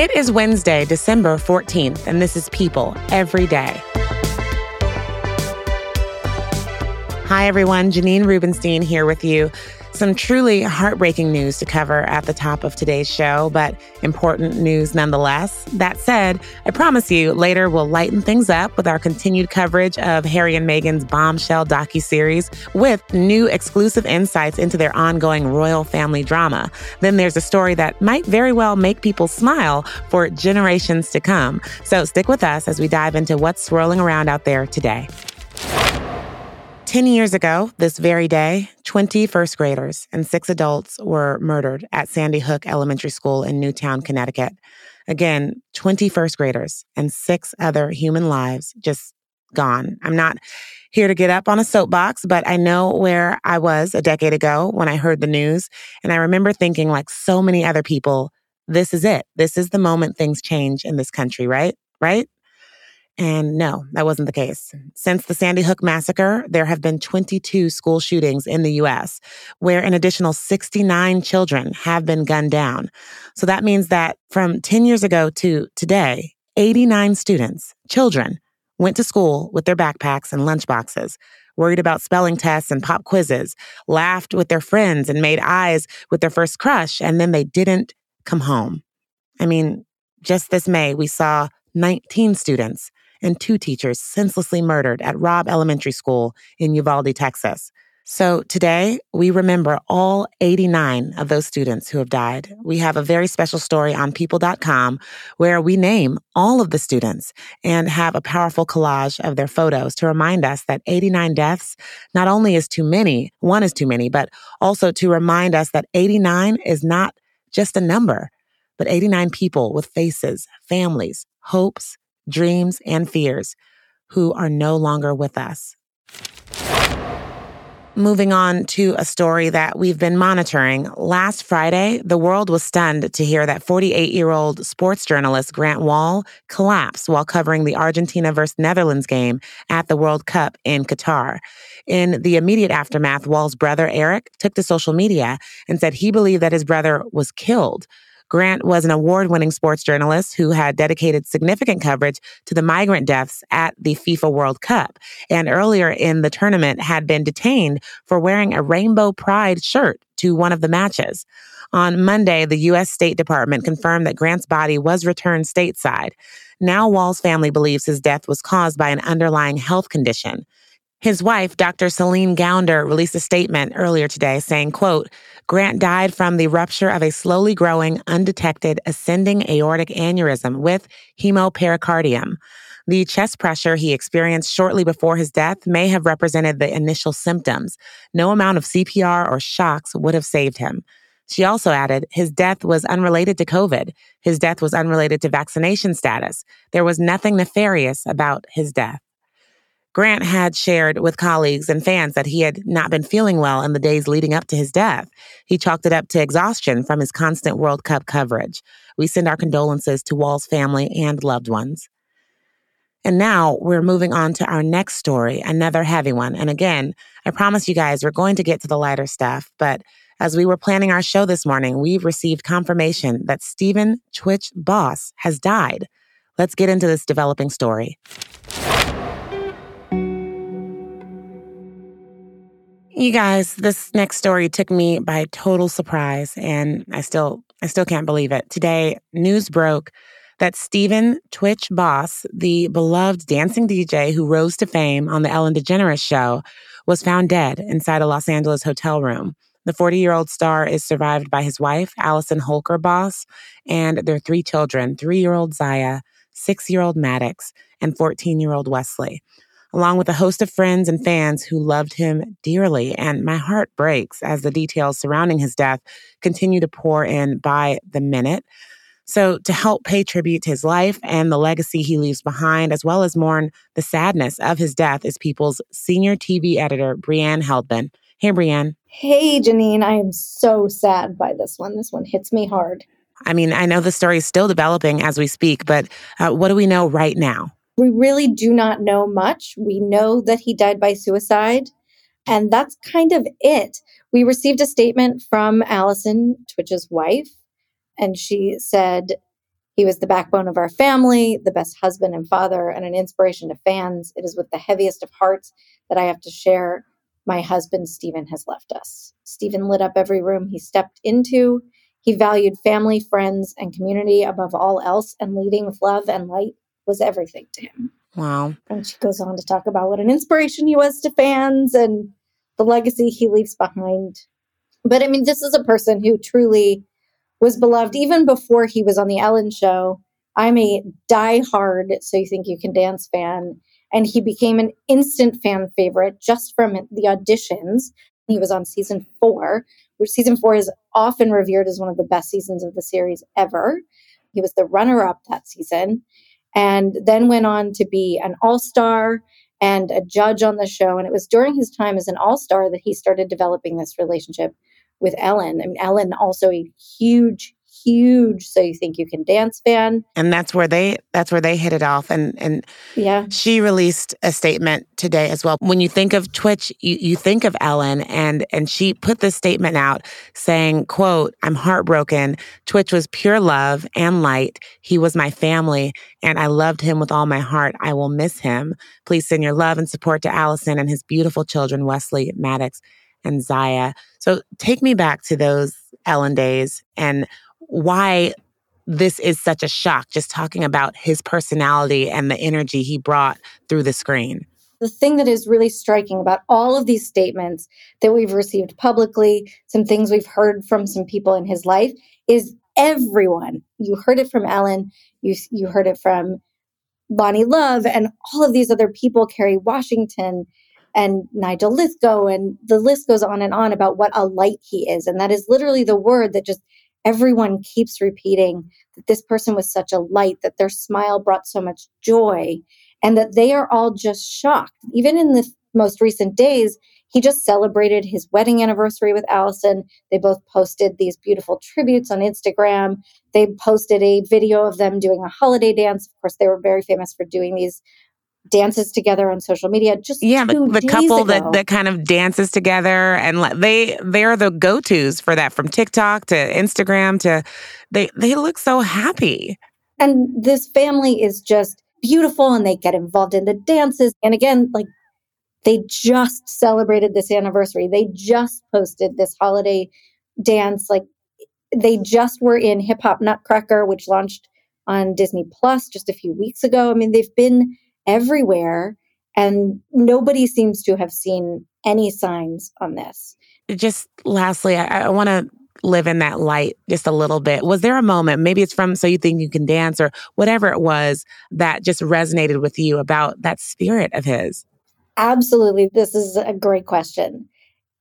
It is Wednesday, December 14th, and this is People Every Day. Hi, everyone. Janine Rubenstein here with you. Some truly heartbreaking news to cover at the top of today's show, but important news nonetheless. That said, I promise you later we'll lighten things up with our continued coverage of Harry and Meghan's bombshell docu-series with new exclusive insights into their ongoing royal family drama. Then there's a story that might very well make people smile for generations to come. So stick with us as we dive into what's swirling around out there today. 10 years ago, this very day, 20 first graders and six adults were murdered at Sandy Hook Elementary School in Newtown, Connecticut. Again, 20 first graders and six other human lives just gone. I'm not here to get up on a soapbox, but I know where I was a decade ago when I heard the news. And I remember thinking, like so many other people, this is it. This is the moment things change in this country, right? Right? And no, that wasn't the case. Since the Sandy Hook massacre, there have been 22 school shootings in the US, where an additional 69 children have been gunned down. So that means that from 10 years ago to today, 89 students, children, went to school with their backpacks and lunchboxes, worried about spelling tests and pop quizzes, laughed with their friends and made eyes with their first crush, and then they didn't come home. I mean, just this May, we saw 19 students and two teachers senselessly murdered at Robb Elementary School in Uvalde, Texas. So today, we remember all 89 of those students who have died. We have a very special story on people.com where we name all of the students and have a powerful collage of their photos to remind us that 89 deaths not only is too many, one is too many, but also to remind us that 89 is not just a number, but 89 people with faces, families, hopes, dreams, and fears who are no longer with us. Moving on to a story that we've been monitoring. Last Friday, the world was stunned to hear that 48 year old sports journalist Grant Wahl collapsed while covering the Argentina versus Netherlands game at the World Cup in Qatar. In the immediate aftermath, Wahl's brother Eric took to social media and said he believed that his brother was killed. Grant was an award winning sports journalist who had dedicated significant coverage to the migrant deaths at the FIFA World Cup. And earlier in the tournament had been detained for wearing a rainbow pride shirt to one of the matches. On Monday, the U.S. State Department confirmed that Grant's body was returned stateside. Now, Wahl's family believes his death was caused by an underlying health condition. His wife, Dr. Celine Gounder, released a statement earlier today saying, quote, Grant died from the rupture of a slowly growing, undetected ascending aortic aneurysm with hemopericardium. The chest pressure he experienced shortly before his death may have represented the initial symptoms. No amount of CPR or shocks would have saved him. She also added, his death was unrelated to COVID. His death was unrelated to vaccination status. There was nothing nefarious about his death. Grant had shared with colleagues and fans that he had not been feeling well in the days leading up to his death. He chalked it up to exhaustion from his constant World Cup coverage. We send our condolences to Wahl's family and loved ones. And now we're moving on to our next story, another heavy one. And again, I promise you guys we're going to get to the lighter stuff, but as we were planning our show this morning, we've received confirmation that Stephen Twitch Boss has died. Let's get into this developing story. You guys, this next story took me by total surprise and I still I still can't believe it. Today, news broke that Stephen Twitch Boss, the beloved dancing DJ who rose to fame on the Ellen DeGeneres show, was found dead inside a Los Angeles hotel room. The 40 year old star is survived by his wife, Allison Holker Boss, and their three children three year old Zaya, six year old Maddox, and 14 year old Wesley. Along with a host of friends and fans who loved him dearly. And my heart breaks as the details surrounding his death continue to pour in by the minute. So, to help pay tribute to his life and the legacy he leaves behind, as well as mourn the sadness of his death, is People's senior TV editor, Brianne Heldman. Hey, Brianne. Hey, Janine. I am so sad by this one. This one hits me hard. I mean, I know the story is still developing as we speak, but uh, what do we know right now? We really do not know much. We know that he died by suicide, and that's kind of it. We received a statement from Allison, Twitch's wife, and she said, He was the backbone of our family, the best husband and father, and an inspiration to fans. It is with the heaviest of hearts that I have to share my husband, Stephen, has left us. Stephen lit up every room he stepped into. He valued family, friends, and community above all else, and leading with love and light was everything to him. Wow. And she goes on to talk about what an inspiration he was to fans and the legacy he leaves behind. But I mean, this is a person who truly was beloved even before he was on the Ellen show. I'm a die-hard So You Think You Can Dance fan, and he became an instant fan favorite just from the auditions. He was on season four, which season four is often revered as one of the best seasons of the series ever. He was the runner up that season and then went on to be an all star and a judge on the show. And it was during his time as an all star that he started developing this relationship with Ellen. I mean, Ellen also a huge, huge so you think you can dance fan and that's where they that's where they hit it off and and yeah. she released a statement today as well. When you think of twitch you, you think of ellen and and she put this statement out saying quote i'm heartbroken. Twitch was pure love and light. He was my family and i loved him with all my heart. I will miss him. Please send your love and support to allison and his beautiful children wesley maddox and zaya. So take me back to those ellen days and why this is such a shock, just talking about his personality and the energy he brought through the screen. The thing that is really striking about all of these statements that we've received publicly, some things we've heard from some people in his life, is everyone. You heard it from Ellen, you, you heard it from Bonnie Love, and all of these other people, Kerry Washington and Nigel Lythgoe, and the list goes on and on about what a light he is. And that is literally the word that just everyone keeps repeating that this person was such a light, that their smile brought so much joy, and that they are all just shocked. Even in the most recent days, he just celebrated his wedding anniversary with Allison. They both posted these beautiful tributes on Instagram. They posted a video of them doing a holiday dance. Of course, they were very famous for doing these dances together on social media just yeah the, the couple ago. that, that kind of dances together and they they're the go-to's for that from tiktok to instagram to they they look so happy. And this family is just beautiful and they get involved in the dances. And again like they just celebrated this anniversary. They just posted this holiday dance like they just were in hip hop nutcracker which launched on disney plus just a few weeks ago. I mean they've been everywhere. And nobody seems to have seen any signs on this. Just lastly, I, I want to live in that light just a little bit. Was there a moment, maybe it's from So You Think You Can Dance or whatever it was, that just resonated with you about that spirit of his? Absolutely. This is a great question.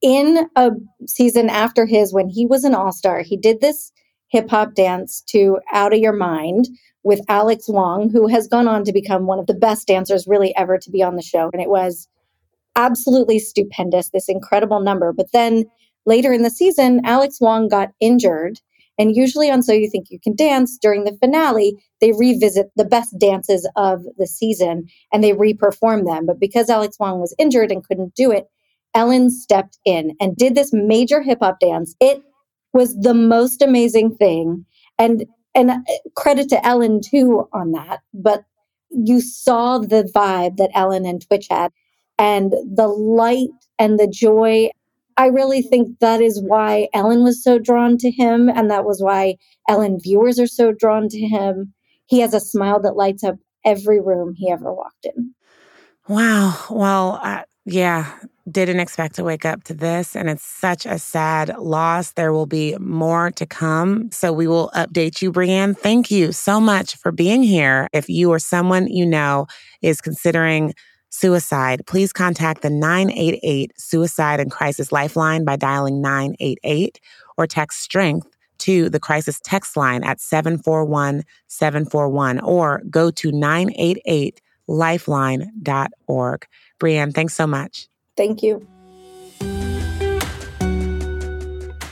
In a season after his, when he was an all star, he did this hip hop dance to Out of Your Mind, with Alex Wong, who has gone on to become one of the best dancers really ever to be on the show. And it was absolutely stupendous, this incredible number. But then later in the season, Alex Wong got injured. And usually on So You Think You Can Dance, during the finale, they revisit the best dances of the season and they reperform them. But because Alex Wong was injured and couldn't do it, Ellen stepped in and did this major hip hop dance. It was the most amazing thing. And and uh, credit to Ellen too on that. But you saw the vibe that Ellen and Twitch had and the light and the joy. I really think that is why Ellen was so drawn to him. And that was why Ellen viewers are so drawn to him. He has a smile that lights up every room he ever walked in. Wow. Well, uh, yeah, didn't expect to wake up to this, and it's such a sad loss. There will be more to come. So we will update you, Brianne. Thank you so much for being here. If you or someone you know is considering suicide, please contact the 988 Suicide and Crisis Lifeline by dialing 988 or text strength to the crisis text line at 741 741 or go to 988lifeline.org. Brianne, thanks so much. Thank you.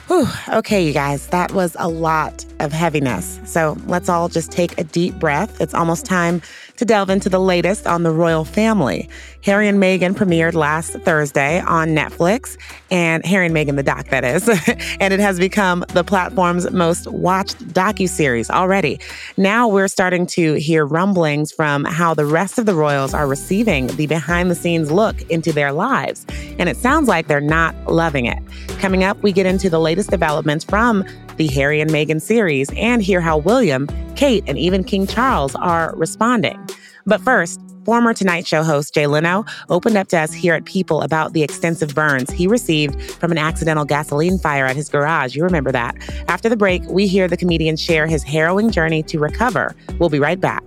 Whew. Okay, you guys, that was a lot of heaviness. So let's all just take a deep breath. It's almost time to delve into the latest on the royal family. Harry and Meghan premiered last Thursday on Netflix, and Harry and Meghan, the doc, that is. and it has become the platform's most watched docu-series already. Now we're starting to hear rumblings from how the rest of the royals are receiving the behind-the-scenes look into their lives. And it sounds like they're not loving it. Coming up, we get into the latest developments from the Harry and Meghan series and hear how William, Kate, and even King Charles are responding. But first, former Tonight Show host Jay Leno opened up to us here at People about the extensive burns he received from an accidental gasoline fire at his garage. You remember that. After the break, we hear the comedian share his harrowing journey to recover. We'll be right back.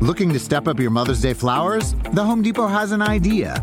Looking to step up your Mother's Day flowers? The Home Depot has an idea.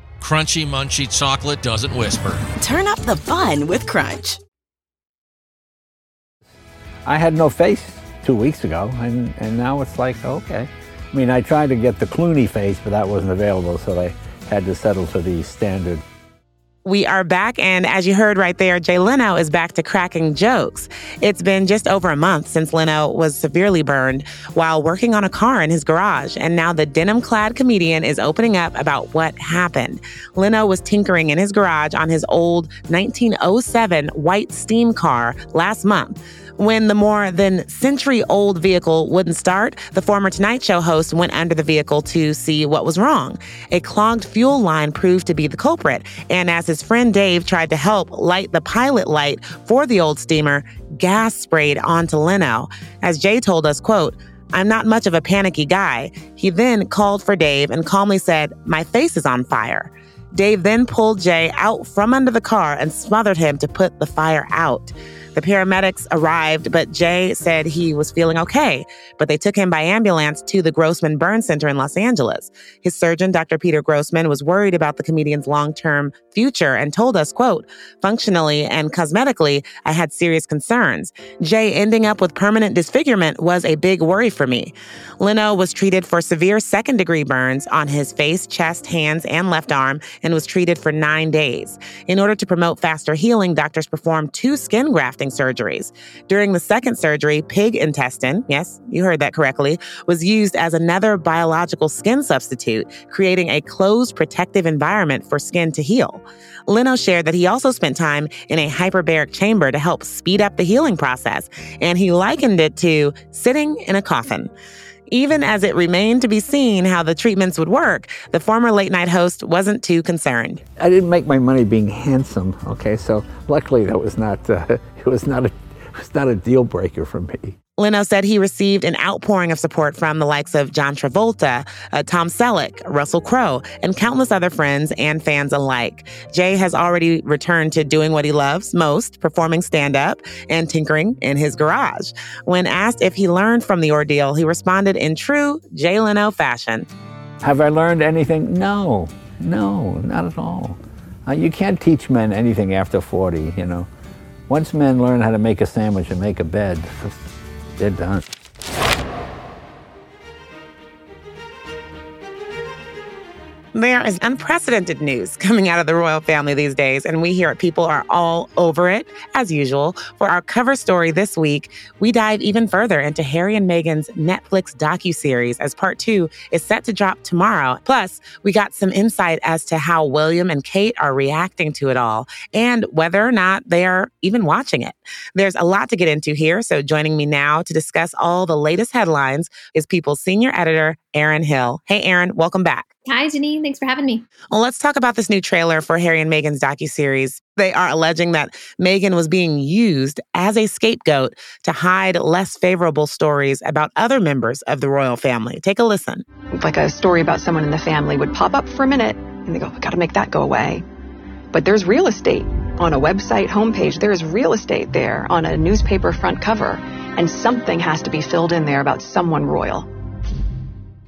Crunchy munchy chocolate doesn't whisper. Turn up the fun with Crunch. I had no face two weeks ago, and, and now it's like, okay. I mean, I tried to get the Clooney face, but that wasn't available, so I had to settle for the standard. We are back, and as you heard right there, Jay Leno is back to cracking jokes. It's been just over a month since Leno was severely burned while working on a car in his garage, and now the denim clad comedian is opening up about what happened. Leno was tinkering in his garage on his old 1907 white steam car last month. When the more than century old vehicle wouldn't start, the former Tonight Show host went under the vehicle to see what was wrong. A clogged fuel line proved to be the culprit, and as his friend Dave tried to help light the pilot light for the old steamer, gas sprayed onto Leno. As Jay told us, quote, I'm not much of a panicky guy. He then called for Dave and calmly said, My face is on fire. Dave then pulled Jay out from under the car and smothered him to put the fire out. The paramedics arrived, but Jay said he was feeling okay, but they took him by ambulance to the Grossman Burn Center in Los Angeles. His surgeon, Dr. Peter Grossman, was worried about the comedian's long-term future and told us, quote, functionally and cosmetically, I had serious concerns. Jay ending up with permanent disfigurement was a big worry for me. Leno was treated for severe second degree burns on his face, chest, hands, and left arm and was treated for nine days. In order to promote faster healing, doctors performed two skin grafting surgeries. During the second surgery, pig intestine, yes, you heard that correctly, was used as another biological skin substitute, creating a closed protective environment for skin to heal. Leno shared that he also spent time in a hyperbaric chamber to help speed up the healing process, and he likened it to sitting in a coffin. Even as it remained to be seen how the treatments would work, the former late night host wasn't too concerned. I didn't make my money being handsome, okay? So luckily that was not, uh, it was not a, it was not a deal breaker for me. Leno said he received an outpouring of support from the likes of John Travolta, uh, Tom Selleck, Russell Crowe, and countless other friends and fans alike. Jay has already returned to doing what he loves most, performing stand up and tinkering in his garage. When asked if he learned from the ordeal, he responded in true Jay Leno fashion. Have I learned anything? No, no, not at all. Uh, you can't teach men anything after 40, you know. Once men learn how to make a sandwich and make a bed, they're done. There is unprecedented news coming out of the royal family these days, and we here at People are all over it, as usual. For our cover story this week, we dive even further into Harry and Meghan's Netflix docu-series as part two is set to drop tomorrow. Plus, we got some insight as to how William and Kate are reacting to it all and whether or not they are even watching it. There's a lot to get into here, so joining me now to discuss all the latest headlines is People's senior editor, Erin Hill. Hey, Erin, welcome back. Hi, Janine. Thanks for having me. Well, let's talk about this new trailer for Harry and Meghan's docu-series. They are alleging that Meghan was being used as a scapegoat to hide less favorable stories about other members of the royal family. Take a listen. Like a story about someone in the family would pop up for a minute, and they go, "We got to make that go away." But there's real estate on a website homepage. There is real estate there on a newspaper front cover, and something has to be filled in there about someone royal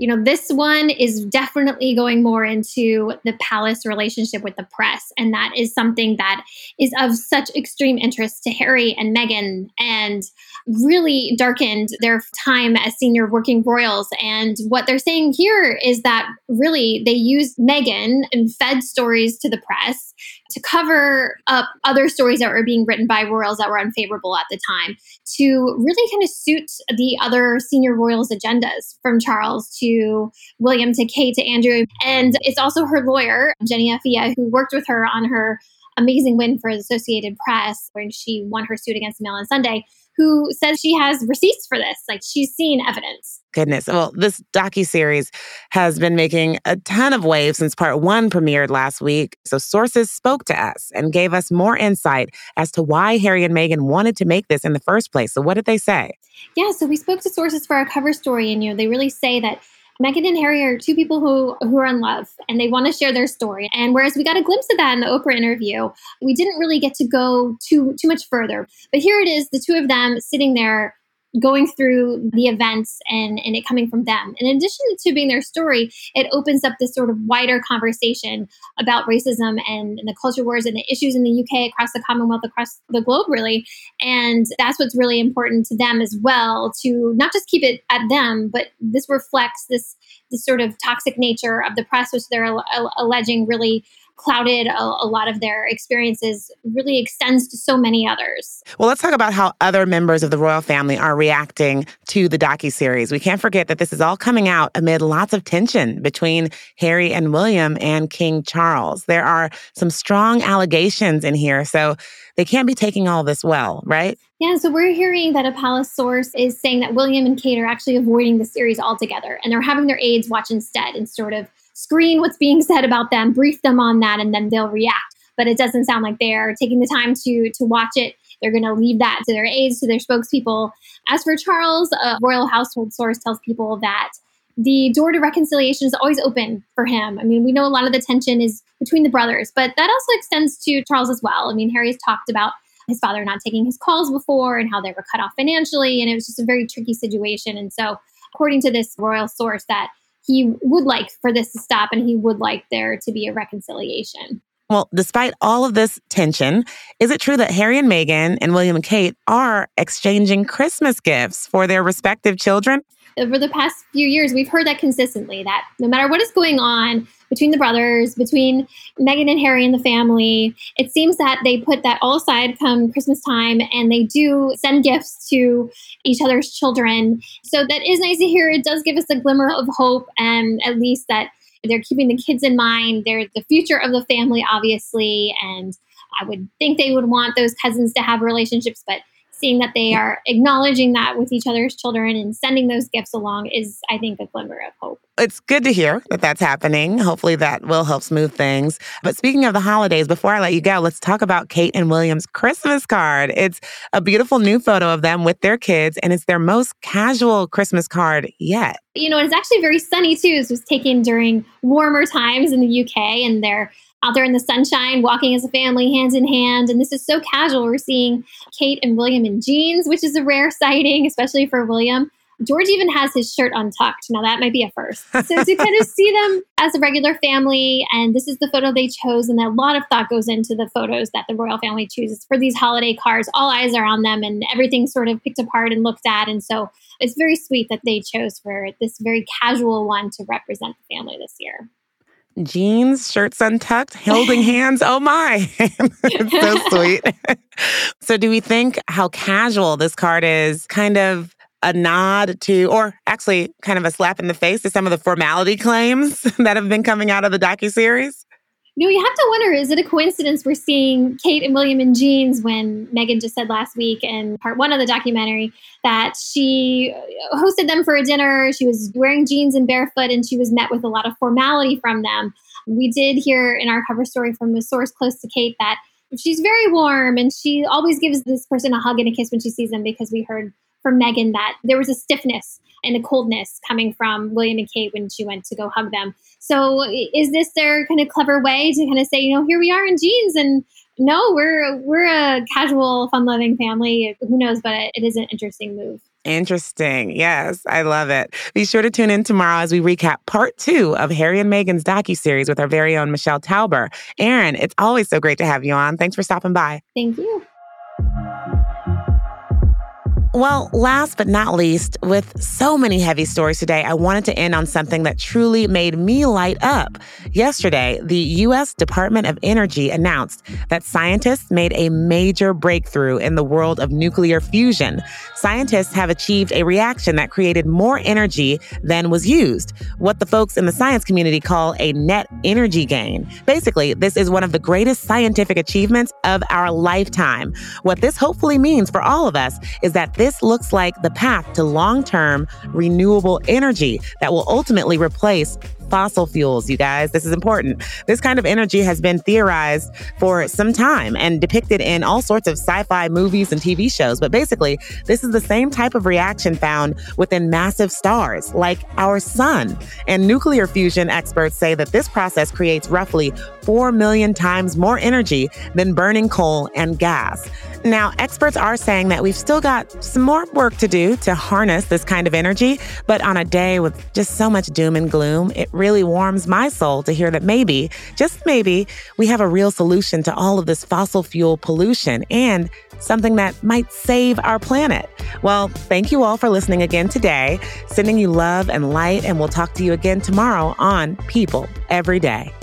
you know, this one is definitely going more into the palace relationship with the press. And that is something that is of such extreme interest to Harry and Meghan and really darkened their time as senior working royals. And what they're saying here is that really they used Meghan and fed stories to the press to cover up other stories that were being written by royals that were unfavorable at the time to really kind of suit the other senior royals' agendas from Charles to William to Kate to Andrew. And it's also her lawyer, Jenny Afia, who worked with her on her amazing win for the Associated Press when she won her suit against Mail on Sunday who says she has receipts for this. Like she's seen evidence. Goodness. Well, this docu series has been making a ton of waves since part one premiered last week. So sources spoke to us and gave us more insight as to why Harry and Meghan wanted to make this in the first place. So what did they say? Yeah, so we spoke to sources for our cover story, and you know they really say that Meghan and Harry are two people who who are in love and they want to share their story. And whereas we got a glimpse of that in the Oprah interview, we didn't really get to go too too much further. But here it is, the two of them sitting there going through the events and, and it coming from them. In addition to being their story, it opens up this sort of wider conversation about racism and, and, the culture wars and the issues in the UK, across the Commonwealth, across the globe, really. And that's what's really important to them as well, to not just keep it at them, but this reflects this, this sort of toxic nature of the press, which they're alleging really clouded a, a, lot of their experiences really extends to so many others. Well, let's talk about how other members of the royal family are reacting to the docu-series. We can't forget that this is all coming out amid lots of tension between Harry and William and King Charles. There are some strong allegations in here, so they can't be taking all this well, right? Yeah, so we're hearing that a palace source is saying that William and Kate are actually avoiding the series altogether and they're having their aides watch instead and sort of screen what's being said about them, brief them on that, and then they'll react. But it doesn't sound like they're taking the time to to watch it. They're going to leave that to their aides, to their spokespeople. As for Charles, a royal household source tells people that the door to reconciliation is always open for him. I mean, we know a lot of the tension is between the brothers, but that also extends to Charles as well. I mean, Harry has talked about his father not taking his calls before and how they were cut off financially, and it was just a very tricky situation. And so, according to this royal source, that he would like for this to stop and he would like there to be a reconciliation. Well, despite all of this tension, is it true that Harry and Meghan and William and Kate are exchanging Christmas gifts for their respective children? Over the past few years, we've heard that consistently that no matter what is going on, between the brothers, between Meghan and Harry and the family. It seems that they put that all aside come Christmas time and they do send gifts to each other's children. So that is nice to hear. It does give us a glimmer of hope and at least that they're keeping the kids in mind. They're the future of the family, obviously. And I would think they would want those cousins to have relationships, but seeing that they are acknowledging that with each other's children and sending those gifts along is, I think, a glimmer of hope. It's good to hear that that's happening. Hopefully, that will help smooth things. But speaking of the holidays, before I let you go, let's talk about Kate and William's Christmas card. It's a beautiful new photo of them with their kids, and it's their most casual Christmas card yet. You know, it's actually very sunny too. It was taken during warmer times in the UK, and they're out there in the sunshine, walking as a family, hands in hand. And this is so casual. We're seeing Kate and William in jeans, which is a rare sighting, especially for William. George even has his shirt untucked. Now, that might be a first. So, to kind of see them as a regular family, and this is the photo they chose, and a lot of thought goes into the photos that the royal family chooses for these holiday cards. All eyes are on them, and everything's sort of picked apart and looked at. And so, it's very sweet that they chose for this very casual one to represent the family this year. Jeans, shirts untucked, holding hands. Oh my, it's so sweet. so, do we think how casual this card is kind of a nod to, or actually kind of a slap in the face to some of the formality claims that have been coming out of the docu-series? You know, you have to wonder is it a coincidence we're seeing Kate and William in jeans when Meghan just said last week in part one of the documentary that she hosted them for a dinner. She was wearing jeans and barefoot, and she was met with a lot of formality from them. We did hear in our cover story from a source close to Kate that she's very warm and she always gives this person a hug and a kiss when she sees them because we heard from Meghan that there was a stiffness and a coldness coming from William and Kate when she went to go hug them. So is this their kind of clever way to kind of say, you know, here we are in jeans and no, we're we're a casual, fun-loving family. Who knows, but it is an interesting move. Interesting. Yes, I love it. Be sure to tune in tomorrow as we recap part two of Harry and Meghan's docu-series with our very own Michelle Tauber. Erin, it's always so great to have you on. Thanks for stopping by. Thank you. Well, last but not least, with so many heavy stories today, I wanted to end on something that truly made me light up. Yesterday, the U.S. Department of Energy announced that scientists made a major breakthrough in the world of nuclear fusion. Scientists have achieved a reaction that created more energy than was used, what the folks in the science community call a net energy gain. Basically, this is one of the greatest scientific achievements of our lifetime. What this hopefully means for all of us is that this looks like the path to long term renewable energy that will ultimately replace fossil fuels, you guys. This is important. This kind of energy has been theorized for some time and depicted in all sorts of sci fi movies and TV shows. But basically, this is the same type of reaction found within massive stars like our sun. And nuclear fusion experts say that this process creates roughly 4 million times more energy than burning coal and gas. Now, experts are saying that we've still got some more work to do to harness this kind of energy, but on a day with just so much doom and gloom, it really warms my soul to hear that maybe, just maybe, we have a real solution to all of this fossil fuel pollution and something that might save our planet. Well, thank you all for listening again today, sending you love and light, and we'll talk to you again tomorrow on People Every Day.